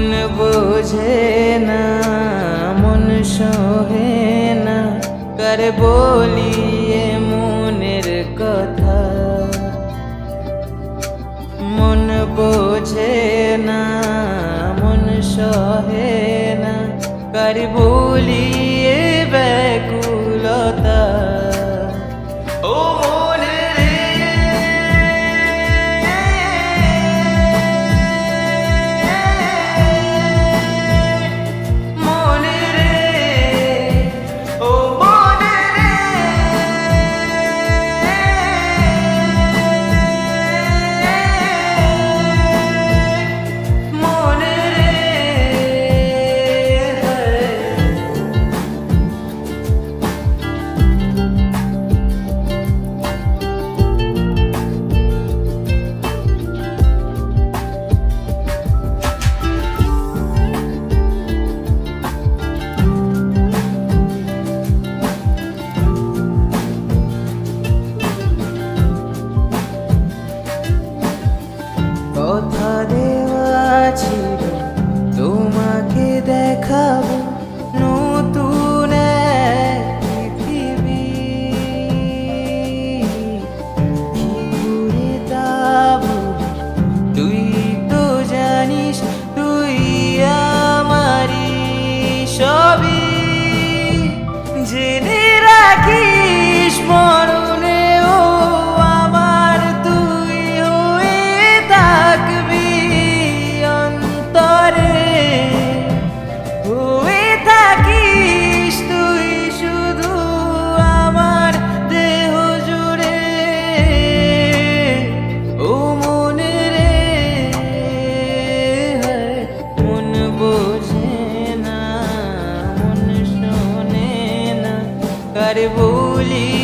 মন বোঝে না, মন শোহে না। কার বলিয়ে মনের কথা? মন বোঝে না, মন শোহে না। কার বলিয়ে Saribuli